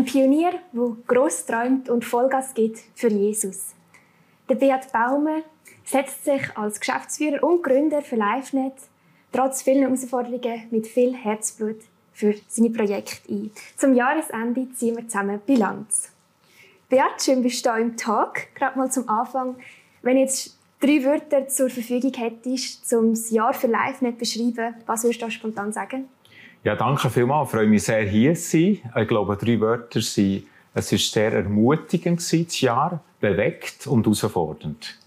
Ein Pionier, der gross träumt und Vollgas gibt für Jesus. Der Beat Baume setzt sich als Geschäftsführer und Gründer für LiveNet trotz vielen Herausforderungen mit viel Herzblut für seine Projekte ein. Zum Jahresende ziehen wir zusammen Bilanz. Beat, schön bist du im Tag. Gerade mal zum Anfang. Wenn jetzt drei Wörter zur Verfügung hättest, um das Jahr für LiveNet zu beschreiben, was würdest du spontan sagen? Ja, danke vielmals. Ich freue mich sehr, hier zu sein. Ich glaube, drei Wörter sind, es war sehr ermutigend, das Jahr, bewegt und herausfordernd.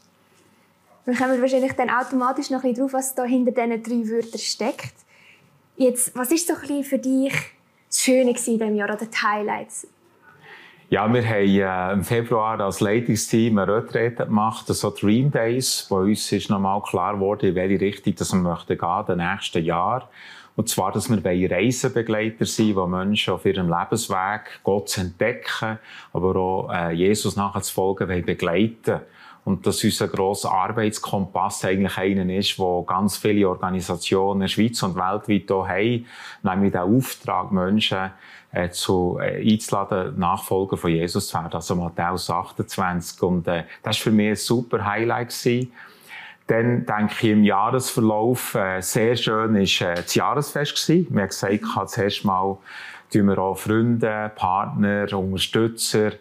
Wir kommen wahrscheinlich dann automatisch noch ein drauf, was da hinter diesen drei Wörtern steckt. Jetzt, was ist so ein für dich das Schöne in diesem Jahr oder die Highlights? Ja, wir haben äh, im Februar als Leitungsteam eine Retrete gemacht, so Dream Days, wo uns ist nochmal klar wurde, in welche Richtung dass wir möchten gehen, den nächsten Jahr. Und zwar, dass wir Reisenbegleiter sind, die Menschen auf ihrem Lebensweg Gott zu entdecken, aber auch äh, Jesus nachzufolgen, wollen begleiten und dass unser grosser Arbeitskompass eigentlich einer ist, wo ganz viele Organisationen in der Schweiz und weltweit auch haben, nämlich den Auftrag, Menschen äh, zu, äh, einzuladen, Nachfolger von Jesus zu werden, also Matthäus 28. Und äh, das war für mich ein super Highlight. Gewesen. Dann denke ich im Jahresverlauf äh, sehr schön ist äh, das Jahresfest gewesen. Wir haben gesagt, das erste Mal tun wir auch Freunde, Partner, Unterstützer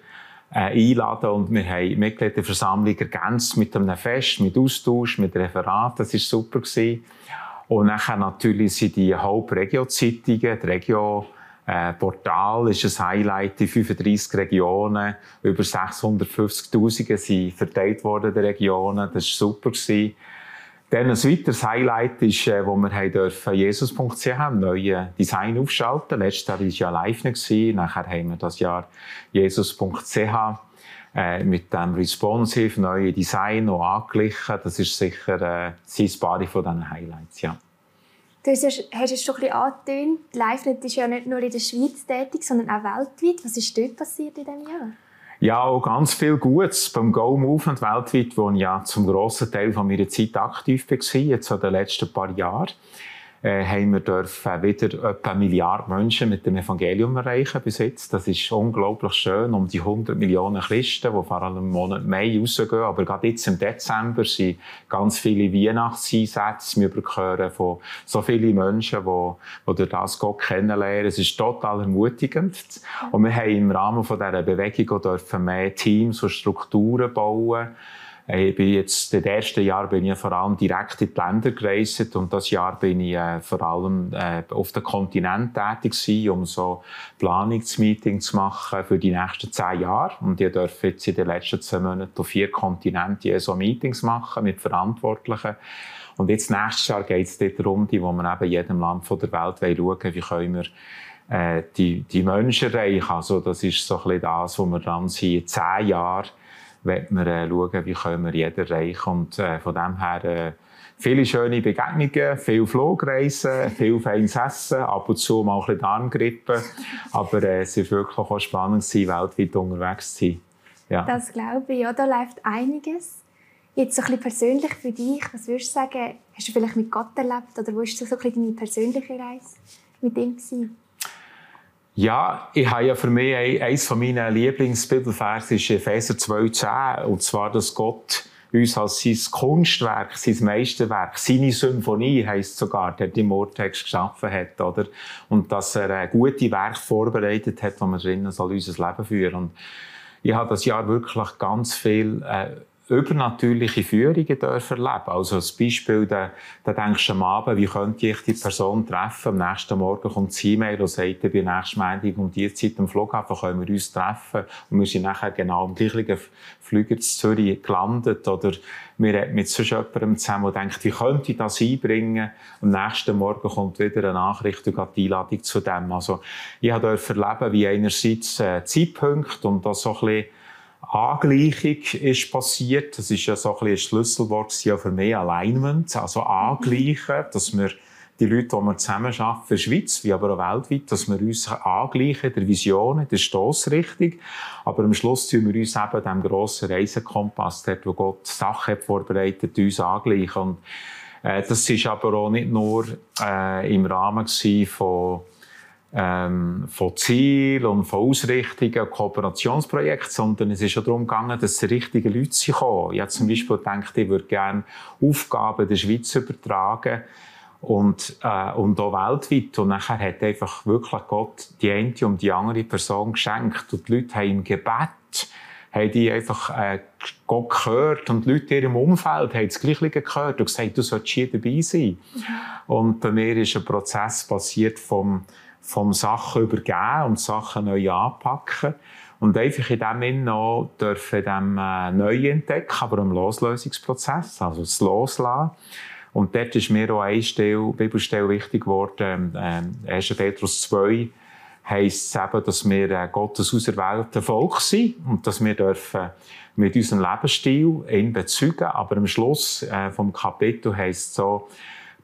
äh, einladen und wir haben Mitgliederversammlung ergänzt mit einem Fest, mit Austausch, mit Referat. Das war super gewesen. Und nachher natürlich sind die Hauptregio-Zeitungen, die Regio äh, Portal ist ein Highlight in 35 Regionen. Über 650.000 sind verteilt worden in Regionen. Das war super. Gewesen. Dann ein weiteres Highlight ist, äh, wo wir haben dürfen Jesus.ch ein neues Design aufschalten. Letztes Jahr war ja live nicht. Nachher haben wir das Jahr Jesus.ch äh, mit dem responsive neuen Design noch angeglichen. Das ist sicher äh, ein paar von diesen Highlights, ja. Du hast, es schon ein bisschen angetönt. LiveNet ist ja nicht nur in der Schweiz tätig, sondern auch weltweit. Was ist dort passiert in diesem Jahr? Ja, auch ganz viel Gutes beim Go Movement weltweit, wo ich ja zum grossen Teil von meiner Zeit aktiv war, jetzt in den letzten paar Jahren äh, haben wir dürfen wieder etwa eine Milliarde Menschen mit dem Evangelium erreichen bis jetzt. Das ist unglaublich schön. Um die 100 Millionen Christen, die vor allem im Monat Mai rausgehen. Aber gerade jetzt im Dezember sind ganz viele Weihnachtseinsätze. Wir bekommen von so vielen Menschen, die, die das Gott kennenlernen. Es ist total ermutigend. Und wir haben im Rahmen dieser Bewegung auch dürfen mehr Teams und Strukturen bauen ich bin jetzt, das erste Jahr bin ich vor allem direkt in die Länder gereist und das Jahr bin ich äh, vor allem äh, auf dem Kontinent tätig gewesen, um so Planungsmeetings zu machen für die nächsten zehn Jahre. Und ich durfte jetzt in den letzten zehn Monaten auf vier Kontinenten so Meetings machen mit Verantwortlichen. Und jetzt nächstes Jahr geht es darum, wo wir eben jedem Land von der Welt schauen, wie können wir äh, die, die Menschen erreichen. Also das ist so ein bisschen das, wo wir dann seit zehn Jahren wollen wir äh, schauen, wie können wir jeden erreichen. Und äh, von dem her äh, viele schöne Begegnungen, viel Flugreisen, viel feines Essen, ab und zu mal ein bisschen Darmgrippe. Aber äh, es ist wirklich auch spannend, weltweit unterwegs zu sein. Ja. Das glaube ich. Ja, da läuft einiges. Jetzt so ein bisschen persönlich für dich, was würdest du sagen, hast du vielleicht mit Gott erlebt oder wo ist so ein bisschen deine persönliche Reise mit ihm gewesen? Ja, ich habe ja für mich eines von meinen Lieblingsbibelverse ist Epheser 2,10. Und zwar, dass Gott uns als sein Kunstwerk, sein Meisterwerk, seine Symphonie heisst sogar, der die Mordtext geschaffen hat, oder? Und dass er ein gute Werk vorbereitet hat, wo man drinnen soll unser Leben führen. Und ich habe das Jahr wirklich ganz viel, äh, übernatürliche Führungen dürfen erleben. Also als Beispiel, da, da denkst du am Abend, wie könnte ich die Person treffen? Am nächsten Morgen kommt das E-Mail und sagt, bei nächsten Montag um die Zeit am Flughafen können wir uns treffen. Und wir sind nachher genau am gleichen Flüger zu Zürich gelandet. Oder wir reden mit so jemandem zusammen und denkt, wie könnte ich das einbringen? Am nächsten Morgen kommt wieder eine Nachricht und die Einladung zu dem. Also ich durfte erleben, wie einerseits äh, Zeitpunkt und das so ein bisschen Angleichung ist passiert. Das ist ja so ein, ein Schlüsselwort für mich, Alignment. Also angleichen, dass wir die Leute, die wir zusammen arbeiten, in der Schweiz, wie aber auch weltweit, dass wir uns angleichen, der Vision, in der Stossrichtung. Aber am Schluss tun wir uns eben dem grossen Reisekompass, dort, wo Gott Sachen vorbereitet, uns angleichen. Und, äh, das ist aber auch nicht nur äh, im Rahmen von ähm, von Zielen und von Ausrichtungen, Kooperationsprojekten, sondern es ist auch darum gegangen, dass die richtigen Leute kommen. Ich habe zum Beispiel gedacht, ich würde gerne Aufgaben der Schweiz übertragen und, äh, und auch weltweit. Und nachher hat einfach wirklich Gott die eine und die andere Person geschenkt. Und die Leute haben im Gebet haben die einfach äh, Gott gehört und die Leute in ihrem Umfeld haben das Gleiche gehört und gesagt, du sollst hier dabei sein. Mhm. Und bei mir ist ein Prozess passiert vom, vom Sachen übergeben und Sachen neu anpacken. Und einfach in dem Sinne noch dürfen dem äh, neu entdecken, aber im Loslösungsprozess, also das Loslassen. Und dort ist mir auch eine Stelle, Bibelstelle wichtig geworden, äh, 1. Petrus 2, heisst es eben, dass wir äh, Gottes auserwählte Volk sind und dass wir dürfen mit unserem Lebensstil ihn bezeugen. Aber am Schluss äh, vom Kapitel heisst es so,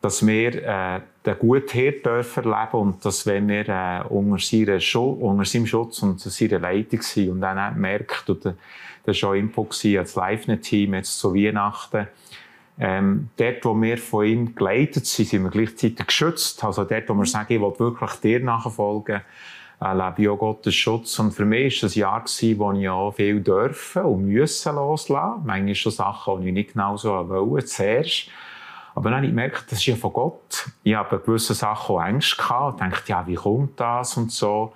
dass wir äh, den guten Hirt dürfen erleben und dass wenn wir äh, unter, seinem Schutz und seiner Leitung sind und dann auch merkt, und äh, das war auch Input als Live-Team jetzt zu Weihnachten, ähm, dort, wo wir von ihm geleitet sind, sind wir gleichzeitig geschützt. Also dort, wo wir sagen, ich will wirklich dir nachfolgen, äh, lebe ich auch Gottes Schutz. Und für mich war das ein Jahr, gewesen, wo ich auch viel dürfen und müssen loslassen. Manchmal schon Sachen, die ich nicht genau so wollte, zuerst. Aber dann habe ich gemerkt, das ist ja von Gott. Ich habe gewisse Sachen auch Ängste gehabt, dachte, ja, wie kommt das und so.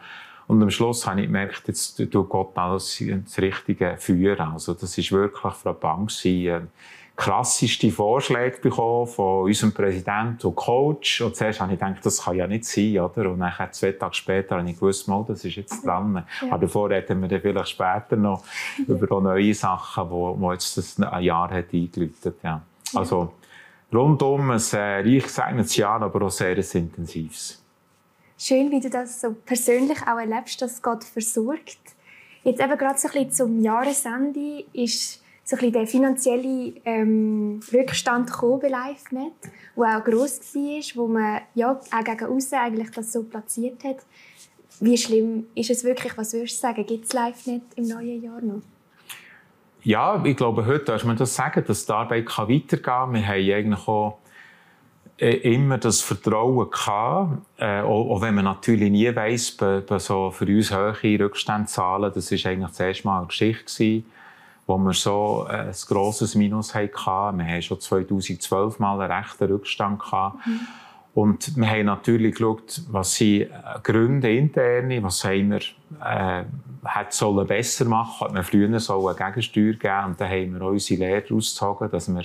Und am Schluss habe ich gemerkt, jetzt tut Gott alles das Richtige führen. Also, das ist wirklich Frau Bank sein krasseste Vorschläge bekommen von unserem Präsidenten und Coach. Und zuerst habe ich gedacht, das kann ja nicht sein, oder? Und dann, zwei Tage später, habe ich gewusst, mal, das ist jetzt dran. Ja. Aber davor reden wir dann vielleicht später noch über neue Sachen, wo, wo jetzt das ein Jahr hat eingeläutet, ja. Also, rundum ein äh, reich gesegnetes Jahr, aber auch sehr intensives. Schön, wie du das so persönlich auch erlebst, dass Gott versorgt. Jetzt eben gerade so ein bisschen zum Jahresende ist so ein der finanzielle ähm, Rückstand bei LiveNet, der auch gross war, wo man ja, auch gegen außen eigentlich das so platziert hat. Wie schlimm ist es wirklich? Was würdest du sagen? Gibt es LiveNet im neuen Jahr noch? Ja, ich glaube, heute darf man das sagen, dass die Arbeit weitergehen kann. Wir haben eigentlich auch äh, immer das Vertrauen gehabt, äh, auch, auch, wenn man natürlich nie weiss, bei, bei so für uns hohe Rückstandszahlen, das war eigentlich zuerst mal eine Geschichte gewesen, wo wir so äh, ein grosses Minus hatten. Wir hatten schon 2012 mal einen rechten Rückstand. Gehabt. Mhm. Und wir haben natürlich geschaut, was sind äh, Gründe interne, was haben wir äh, hätte sollen besser machen, hat man früher so eine Gegensteuer gegeben und dann haben wir unsere Lehre rausgezogen, dass wir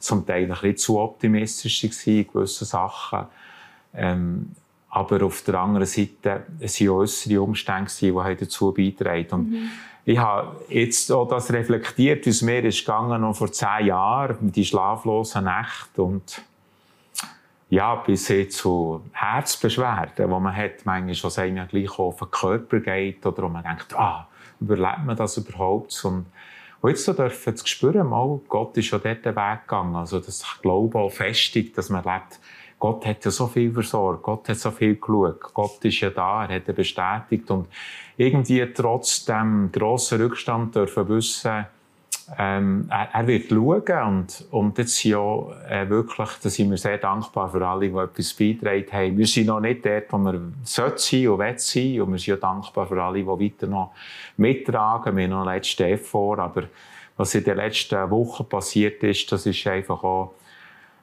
zum Teil ein bisschen zu optimistisch waren in gewissen Sachen. Ähm, aber auf der anderen Seite waren auch äußere Umstände, die dazu beitragen. Und mhm ich habe jetzt auch das reflektiert, wie es mir ist gegangen noch vor zehn Jahren, die schlaflosen Nächte und ja, bis hin zu Herzbeschwerden, wo man hat, manchmal schon einem ja gleich auf den Körper geht oder wo man denkt, ah, überlebt man das überhaupt? Und, jetzt so dürfen zu spüren, mal, Gott ist schon dort Weg gegangen. Also das Glaube auch festigt, dass man lebt, Gott hat ja so viel versorgt, Gott hat so viel geschaut, Gott ist ja da, er hat er bestätigt und irgendwie trotz dem grossen Rückstand dürfen wissen, ähm, er, er, wird schauen und, und jetzt ja äh, wirklich, da sind wir sehr dankbar für alle, die etwas beitragen haben. Wir sind noch nicht dort, wo wir sollten sein und wollen sein und wir sind ja dankbar für alle, die weiter noch mittragen. Wir haben noch letzte Effort, aber was in den letzten Wochen passiert ist, das ist einfach auch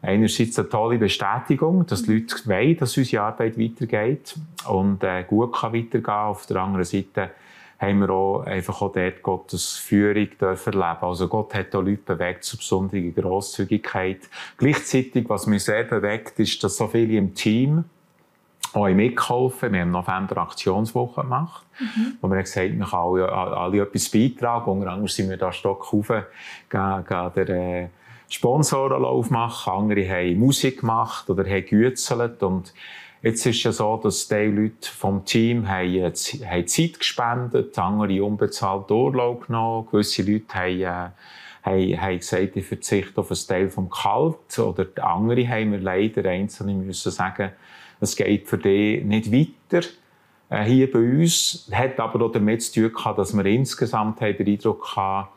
einerseits eine tolle Bestätigung, dass die Leute wollen, dass unsere Arbeit weitergeht und äh, gut kann weitergehen. Auf der anderen Seite haben wir auch einfach auch dort Gottes Führung dürfen erleben. Also Gott hat auch Leute bewegt zur besonderen Grosszügigkeit. Gleichzeitig, was mich sehr bewegt, ist, dass so viele im Team auch mitgeholfen. Wir haben im November Aktionswoche gemacht, mhm. wo wir haben gesagt wir können alle, alle etwas beitragen. Unter anderem sind wir da Stock rauf, gehen, gehen der, äh, Sponsorenlauf machen, andere haben Musik gemacht oder haben gützelt und Jetzt ist es ja so, dass die Leute vom Team haben, haben Zeit gespendet, andere unbezahlt Urlaub genommen, gewisse Leute haben, äh, haben, haben gesagt, ich verzichte auf einen Teil vom Kalt oder andere haben wir leider einzelne müssen sagen, es geht für die nicht weiter äh, hier bei uns. Hat aber auch damit zu tun gehabt, dass wir insgesamt den Eindruck hatten,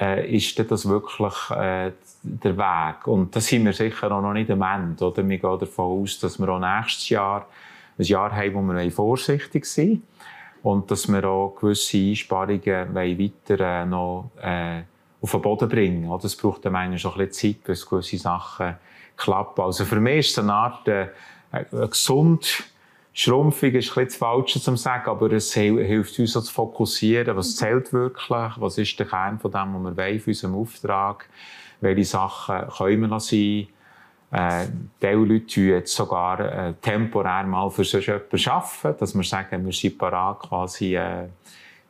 äh, ist das wirklich äh, der Weg. Und da sind wir sicher auch noch nicht am Ende. Oder? Wir gehen davon aus, dass wir auch nächstes Jahr ein Jahr haben, wo wir vorsichtig sind und dass wir auch gewisse Einsparungen weiter äh, noch äh, auf den Boden bringen. Oder? Es braucht dann manchmal schon ein bisschen Zeit, bis gewisse Sachen klappen. Also für mich ist es eine Art äh, gesund Schrumpfung ist ein bisschen das Falsche zu sagen, aber es hilft uns auch zu fokussieren, was zählt wirklich, was ist der Kern von dem, was wir wollen, für unseren Auftrag, welche Sachen können wir sein. Äh, diese Leute tun jetzt sogar äh, temporär mal für so etwas arbeiten, dass wir sagen, wir sind parat quasi äh,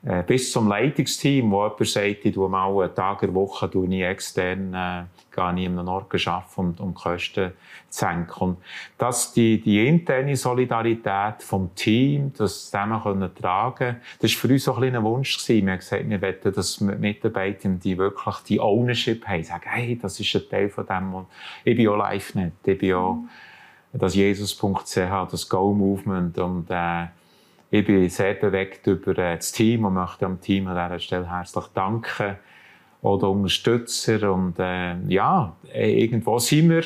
äh, bis zum Leitungsteam, wo jemand sagt, ich tue mal einen Tag in Woche tue ich extern, äh, gehe ich in einem Ort arbeiten, um, um Kosten zu senken. Und das, die, die interne Solidarität vom Team, das zusammen können tragen, das war für uns auch ein, ein Wunsch gewesen. Wir haben gesagt, wir wollen, dass Mitarbeiter, die wirklich die Ownership haben, sagen, hey, das ist ein Teil von dem, ich bin auch LiveNet, ich bin auch das Jesus.ch, das Go-Movement und, äh, ich bin sehr bewegt über äh, das Team und möchte dem Team an dieser Stelle herzlich danken. Oder Unterstützer. Und äh, ja, irgendwo sind wir.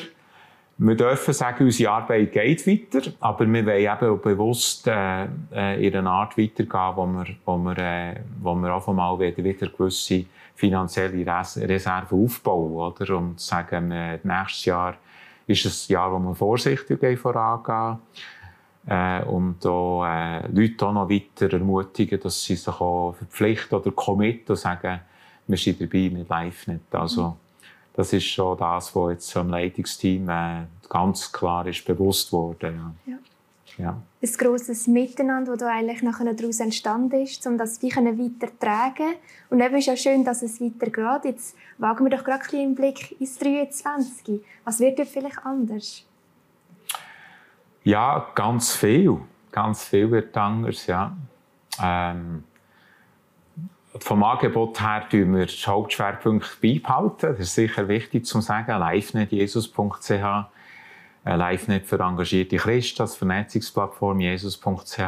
Wir dürfen sagen, unsere Arbeit geht weiter, aber wir wollen eben auch bewusst äh, äh in einer Art weitergehen, wo wir, wo wir, äh, wo wir auf einmal wieder, wieder gewisse finanzielle Reserven aufbauen. Oder? Und sagen, äh, nächstes Jahr ist ein Jahr, wo wir vorsichtig vorangehen äh, und auch äh, Leute auch noch weiter ermutigen, dass sie sich auch verpflichten oder committen und sagen, wir sind dabei mit LiveNet. Also, das ist schon das, was jetzt vom Leitungsteam äh, ganz klar ist bewusst worden. Ja. ja. Ja. Ein grosses Miteinander, das eigentlich nachher daraus entstanden ist, um das wie weiterzutragen. Und eben ist ja schön, dass es weitergeht. Jetzt wagen wir doch gerade ein einen Blick ins 23. Was wird denn vielleicht anders? Ja, ganz viel. Ganz viel wird anders, ja. Ähm, vom Angebot her tun wir den Hauptschwerpunkt beibehalten. Das ist sicher wichtig zu sagen. LiveNetJesus.ch äh, LiveNet für engagierte Christen, als Vernetzungsplattform Jesus.ch,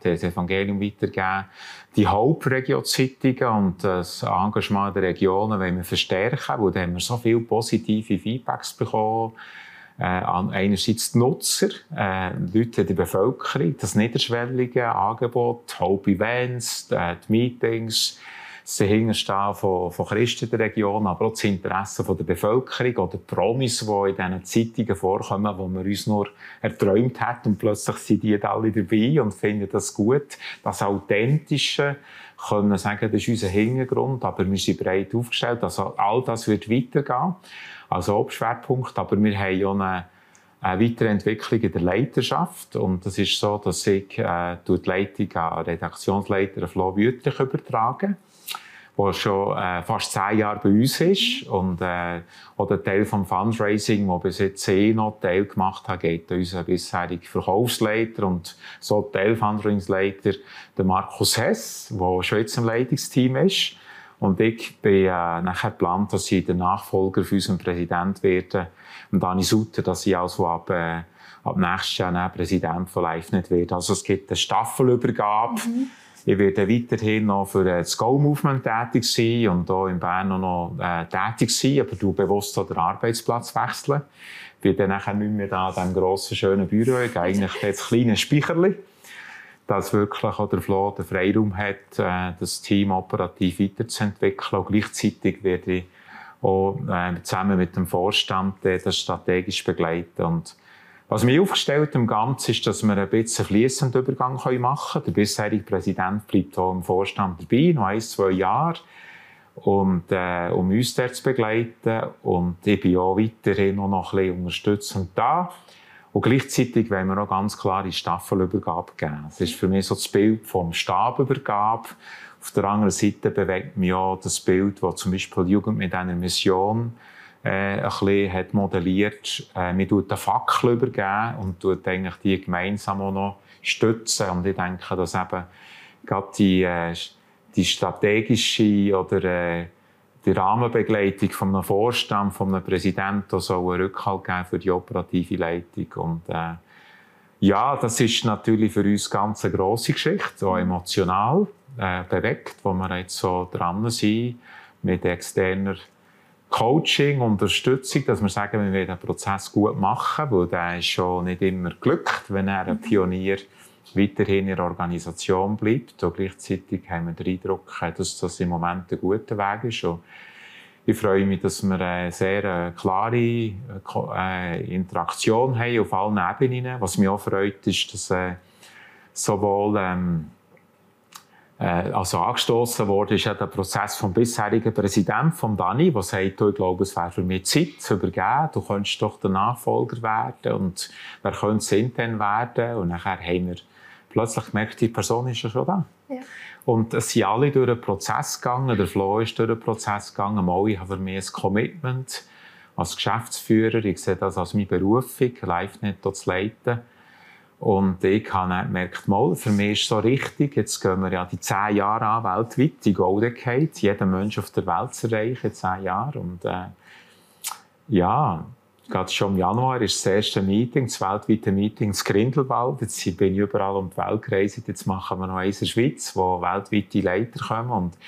das Evangelium weitergeben. Die Hauptregionzeitungen und das Engagement der Regionen wollen wir verstärken, weil da haben wir so viele positive Feedbacks bekommen äh, einerseits die Nutzer, äh, Leute der Bevölkerung, das niederschwellige Angebot, Hope Events, äh, die Meetings, das Dahinterstehen von, von Christen der Region, aber auch das Interesse von der Bevölkerung oder die Promis, die in diesen Zeitungen vorkommen, wo wir uns nur erträumt haben und plötzlich sind die alle dabei und finden das gut. Das Authentische, können sagen, das ist unser Hintergrund, aber wir sind breit aufgestellt. Also all das wird weitergehen als Hauptschwerpunkt, aber wir haben ja eine, eine Weiterentwicklung in der Leiterschaft und das ist so, dass ich äh, die Leitung an Redaktionsleiter Flo Wüttrich übertrage der schon äh, fast zehn Jahre bei uns ist und äh, oder Teil vom Fundraising, wo bis jetzt eh noch Teil gemacht hat, geht unser bisheriger Verkaufsleiter und so Teil Fundraisingleiter der Markus Hess, der schon jetzt im Leitungsteam ist. Und ich bin äh, nachher geplant, dass ich der Nachfolger für unseren Präsident werde. Und Dani Sutter, dass ich also ab, äh, ab nächstes Jahr Präsident von LiveNet werde. Also es gibt eine Staffelübergabe. Mhm. Ich werde weiterhin noch für äh, das Go-Movement tätig sein und hier in Bern noch äh, tätig sein, aber du bewusst den Arbeitsplatz wechseln. Ich bin dann nachher nicht mehr da in diesem grossen, schönen Büro. Ich eigentlich das kleine Speicherli dass wirklich auch der Flo den Freiraum hat, äh, das Team operativ weiterzuentwickeln. Und gleichzeitig werde ich auch äh, zusammen mit dem Vorstand das strategisch begleiten. Und was mir aufgestellt im Ganzen ist, dass wir ein bisschen fließenden Übergang machen können. Der bisherige Präsident bleibt auch im Vorstand dabei, noch ein, zwei Jahre. Und, äh, um uns dort zu begleiten. Und ich bin auch weiterhin noch ein bisschen unterstützend da. Und gleichzeitig wollen wir auch ganz klare Staffelübergabe geben. Das ist für mich so das Bild vom Stabübergabe. Auf der anderen Seite bewegt mich auch das Bild, das zum Beispiel die Jugend mit einer Mission äh, ein bisschen hat modelliert. Äh, man tut eine Fackel übergeben und tut eigentlich die gemeinsam auch noch stützen. Und ich denke, dass eben gerade die, äh, die strategische oder äh, die Rahmenbegleitung von einem Vorstand, von einem Präsidenten soll einen Rückhalt geben für die operative Leitung. Und äh, ja, das ist natürlich für uns ganz eine grosse Geschichte, so emotional äh, bewegt, wo wir jetzt so dran sind mit externer Coaching, Unterstützung, dass wir sagen, wir wollen den Prozess gut machen, weil der ist schon nicht immer glückt, wenn er ein Pionier weiterhin in der Organisation bleibt. Und gleichzeitig haben wir den Eindruck, dass das im Moment ein guter Weg ist. Und ich freue mich, dass wir eine sehr äh, klare äh, Interaktion haben auf allen Ebenen. Was mich auch freut, ist, dass äh, sowohl ähm, äh, also angestoßen wurde, ist ja der Prozess vom bisherigen Präsidenten, von Dani, der sagt, ich glaube, es wäre für mich Zeit zu übergeben, du könntest doch der Nachfolger werden und wer könnte es intern werden und nachher haben wir plötzlich gemerkt, die Person ist ja schon da. Ja. Und es sind alle durch den Prozess gegangen, der Flo ist durch den Prozess gegangen, mal, ich habe für mich ein Commitment als Geschäftsführer, ich sehe das als meine Berufung, LiveNet zu leiten und ich habe dann gemerkt, mal, für mich ist es so richtig, jetzt gehen wir ja die zehn Jahre an, weltweit, die Golden Gate, jeden Mensch auf der Welt zu erreichen, zehn Jahre. Und äh, ja, gerade schon im Januar ist das erste Meeting, das weltweite Meeting in Grindelwald. Jetzt bin ich überall um die Welt gereist. Jetzt machen wir noch eins in der Schweiz, wo weltweite Leiter kommen. Und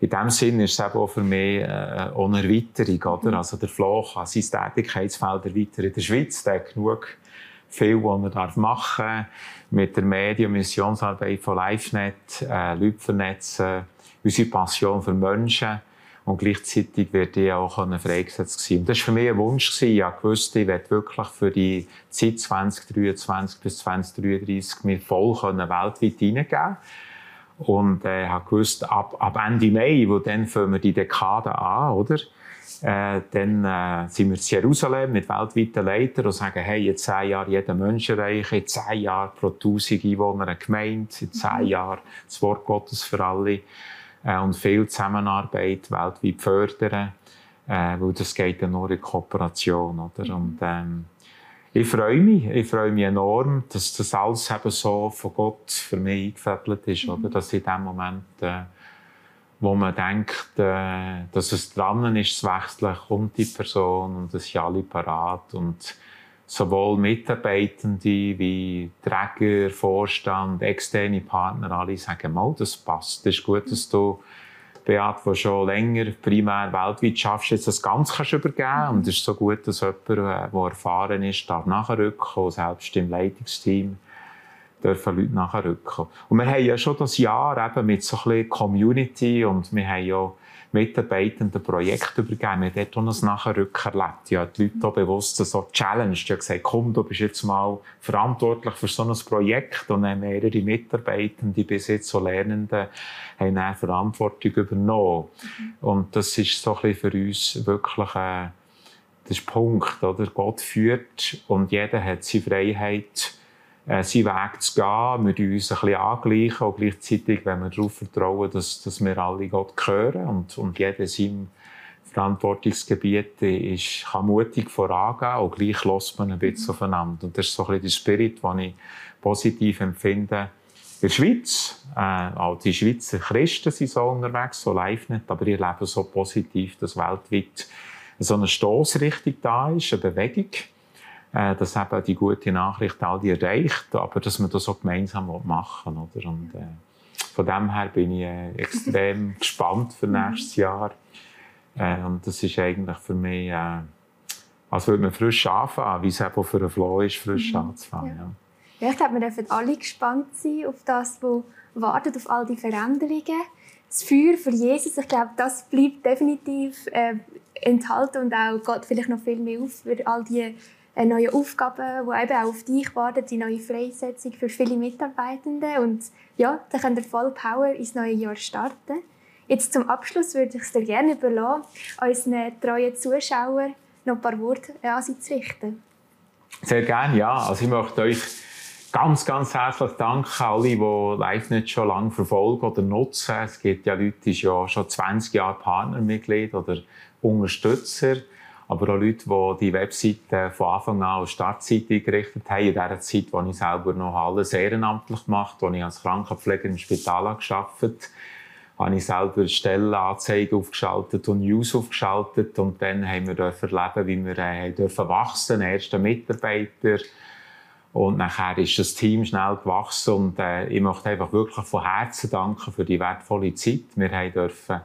in dem Sinne ist es eben auch für mich äh, eine Erweiterung. Oder? Also der Flo kann sein Tätigkeitsfeld erweitern in der Schweiz. Der hat genug viel, was er machen darf, mit der Medien- Missionsarbeit von LiveNet, äh, Leute vernetzen, unsere Passion für Menschen. Und gleichzeitig werde ich auch freigesetzt sein. Und das war für mich ein Wunsch. Ich wusste, ich werde wirklich für die Zeit 2023 bis 2033 mir voll weltweit hineingeben Und äh, habe gewusst, ab, ab Ende Mai, wo dann fangen wir die Dekade an, oder? Äh, dann äh, sind wir in Jerusalem mit weltweiten Leitern und sagen, hey, in zehn Jahren jeden Mensch erreichen, in zehn Jahren pro tausend Einwohner eine Gemeinde, in zehn mhm. Jahren das Wort Gottes für alle äh, und viel Zusammenarbeit weltweit fördern, äh, weil das geht ja nur in Kooperation, oder? Mhm. Und, ähm, ich freue mich, ich freue mich enorm, dass das alles eben so von Gott für mich eingefädelt ist, mhm. oder? Dass in dem Moment äh, wo man denkt, äh, dass es dran ist, zu wechseln, kommt die Person und es sind alle parat. Und sowohl Mitarbeitende wie Träger, Vorstand, externe Partner, alle sagen, mal, das passt. Es ist gut, dass du, Beat, der schon länger primär weltweit schaffst, jetzt das Ganze kannst übergeben. Und es ist so gut, dass jemand, der erfahren ist, darf nachrücken, selbst im Leitungsteam dürfen Leute nachrücken. Und wir haben ja schon das Jahr eben mit so ein bisschen Community und wir haben ja Mitarbeitenden Projekte übergeben. Wir haben dort auch ein Nachrücken erlebt. Ja, die Leute auch bewusst so challenged. Haben gesagt, komm, du bist jetzt mal verantwortlich für so ein Projekt. Und dann mehrere Mitarbeitende, bis jetzt so Lernende, haben dann Verantwortung übernommen. Und das ist so ein bisschen für uns wirklich ein, das ist Punkt, oder? Gott führt und jeder hat seine Freiheit, äh, seinen Weg zu gehen. Wir müssen uns ein bisschen angleichen und gleichzeitig, wenn wir darauf vertrauen, dass, dass wir alle Gott gehören und, und jeder in seinem Verantwortungsgebiet ist, kann mutig vorangehen und gleich lässt man ein bisschen aufeinander. Und das ist so ein bisschen der Spirit, den ich positiv empfinde. In der Schweiz, äh, auch die Schweizer Christen sind so unterwegs, so live nicht, aber ich lebe so positiv, dass weltweit so eine Stoßrichtung da ist, eine Bewegung äh, dass eben die gute Nachricht all die erreicht, aber dass man das auch gemeinsam machen will, oder? Und, äh, von dem her bin ich äh, extrem gespannt für mhm. nächstes Jahr. Äh, und das ist eigentlich für mich, äh, als würde man frisch anfangen, wie es eben für einen Flow ist, frisch mhm. anzufangen. Ja. Ja. ja. ich glaube, wir dürfen alle gespannt sein auf das, was wartet, auf all die Veränderungen. Das Feuer für Jesus, ich glaube, das bleibt definitiv äh, enthalten und auch Gott vielleicht noch viel mehr auf für all die neue Aufgaben, die eben auch auf dich warten, die neue Freisetzung für viele Mitarbeitende. Und ja, dann könnt ihr voll Power ins neue Jahr starten. Jetzt zum Abschluss würde ich es dir gerne überlassen, unseren treuen Zuschauern noch ein paar Worte an sie zu richten. Sehr gerne, ja. Also ich möchte euch ganz, ganz herzlich danken, alle, die live nicht schon lange verfolgen oder nutzen. Es gibt ja Leute, die ja schon 20 Jahre Partnermitglied oder Unterstützer aber auch Leute, die die Webseite von Anfang an als Startseite eingerichtet haben, in der Zeit, wo ich selber noch alles ehrenamtlich gemacht habe, als ich als Krankenpfleger im Spital gearbeitet habe, habe ich selber Stellenanzeigen aufgeschaltet und News aufgeschaltet. Und dann haben wir dürfen erleben, wie wir äh, dürfen wachsen, erste Mitarbeiter. Und nachher ist das Team schnell gewachsen. Und äh, ich möchte einfach wirklich von Herzen danken für die wertvolle Zeit. Wir haben dürfen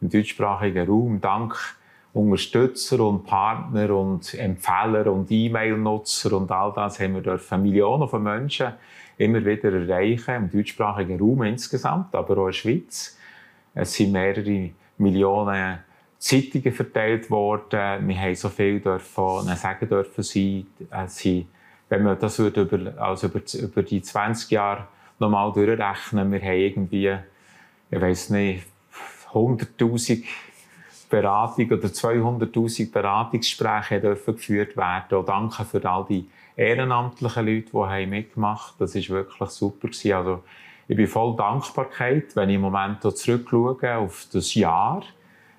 im deutschsprachigen Raum dank Unterstützer und Partner und Empfehler und E-Mail-Nutzer und all das haben wir dürfen Millionen von Menschen immer wieder erreichen, im deutschsprachigen Raum insgesamt, aber auch in der Schweiz. Es sind mehrere Millionen Zeitungen verteilt worden. Wir haben so viel dürfen, sagen dürfen sein. Sie, wenn man das würde über, also über, über die 20 Jahre nochmal durchrechnen, wir haben irgendwie, ich weiß nicht, 100.000 Beratungen oder 200.000 Beratungsgespräche dürfen geführt werden. Und danke für all die ehrenamtlichen Leute, die haben mitgemacht haben. Das war wirklich super. Also, ich bin voll Dankbarkeit, wenn ich im Moment zurückschaue auf das Jahr,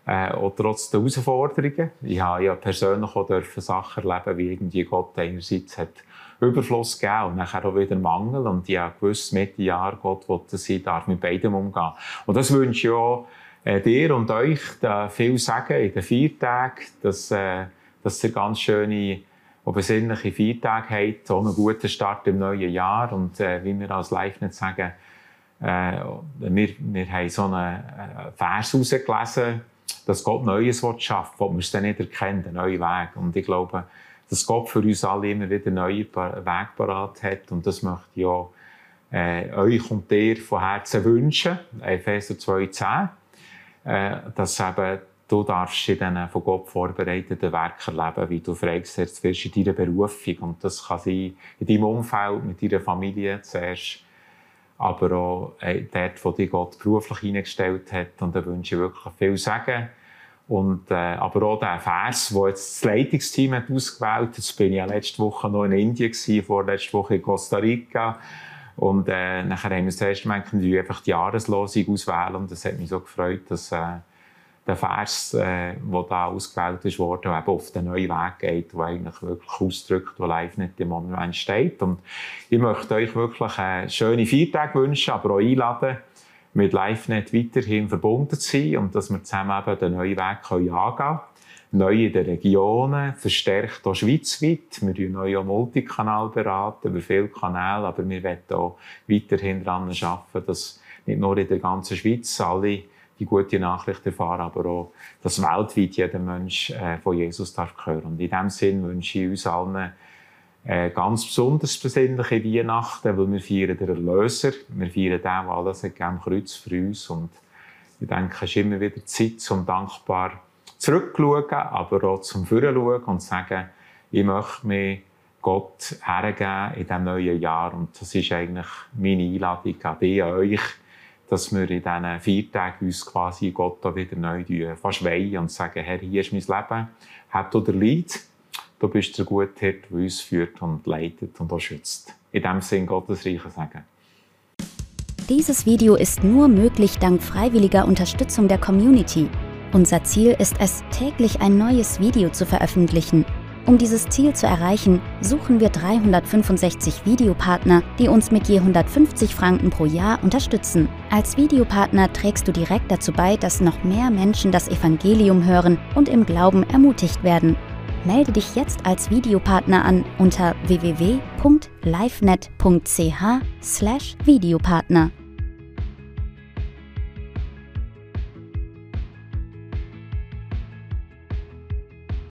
äh, auch trotz der Herausforderungen. Ich habe ja persönlich auch dürfen Sachen erleben, wie irgendwie Gott einerseits hat Überfluss gegeben und nachher auch wieder Mangel. Und ich habe gewusst, mit dem Jahr, Gott will, dass darf mit beidem umgehen Und das wünsche ich auch äh, dir und euch da viel sagen in den vier Tagen, dass, äh, dass ihr ganz schöne und besinnliche Viertage habt, auch einen guten Start im neuen Jahr. Und äh, wie wir als Live-Net sagen, äh, wir, wir haben so einen äh, Vers herausgelesen, dass Gott Neues schaffen will, wir es dann nicht erkennen, einen neuen Weg. Und ich glaube, dass Gott für uns alle immer wieder neue Weg parat hat. Und das möchte ich auch äh, euch und dir von Herzen wünschen. Epheser 2,10. Äh, dass eben du darfst in diesen von Gott vorbereiteten Werken leben, wie du freigesetzt wirst in deiner Berufung. Und das kann sein in deinem Umfeld, mit deiner Familie zuerst, aber auch äh, dort, wo dich Gott beruflich hineingestellt hat. Und da wünsche ich wirklich viel Sagen. Und, äh, aber auch der Vers, wo jetzt das Leitungsteam hat ausgewählt hat, jetzt bin ich ja letzte Woche noch in Indien vorletzte Woche in Costa Rica. Und äh, nachher haben wir das erste Mal einfach die Jahreslosung auswählen und das hat mich so gefreut, dass äh, der Vers, äh, der da ausgewählt ist worden, eben auf den neuen Weg geht, der eigentlich wirklich ausdrückt, wo live nicht im Moment steht. Und ich möchte euch wirklich eine schöne Viertage wünschen, aber auch einladen, mit LiveNet weiterhin verbunden zu sein und dass wir zusammen eben den neuen Weg angehen können. Neu in den Regionen, verstärkt auch schweizweit. Wir beraten neu auch Multikanal, beraten, über viele Kanäle, aber wir wollen auch weiterhin daran arbeiten, dass nicht nur in der ganzen Schweiz alle die gute Nachricht erfahren, aber auch, dass weltweit jeder Mensch äh, von Jesus darf hören. Und in diesem Sinn wünsche ich uns allen äh, ganz besonders besinnliche Weihnachten, weil wir feiern den Erlöser, wir feiern den, der alles hat Kreuz für uns. Und ich denke, es ist immer wieder Zeit, um dankbar zurückzuschauen, aber auch zum Vorschauen und zu sagen, ich möchte mich Gott hergeben in diesem neuen Jahr. Und das ist eigentlich meine Einladung an dich, an euch, dass wir in diesen vier Tagen uns quasi Gott wieder neu fast weihen und sagen, Herr, hier ist mein Leben, hat oder Leid. Du bist der gute Hirte, der uns führt und leitet und auch schützt. In diesem Sinn Gottes Reiche sagen. Dieses Video ist nur möglich dank freiwilliger Unterstützung der Community. Unser Ziel ist es, täglich ein neues Video zu veröffentlichen. Um dieses Ziel zu erreichen, suchen wir 365 Videopartner, die uns mit je 150 Franken pro Jahr unterstützen. Als Videopartner trägst du direkt dazu bei, dass noch mehr Menschen das Evangelium hören und im Glauben ermutigt werden. Melde dich jetzt als Videopartner an unter www.livenet.ch/videopartner.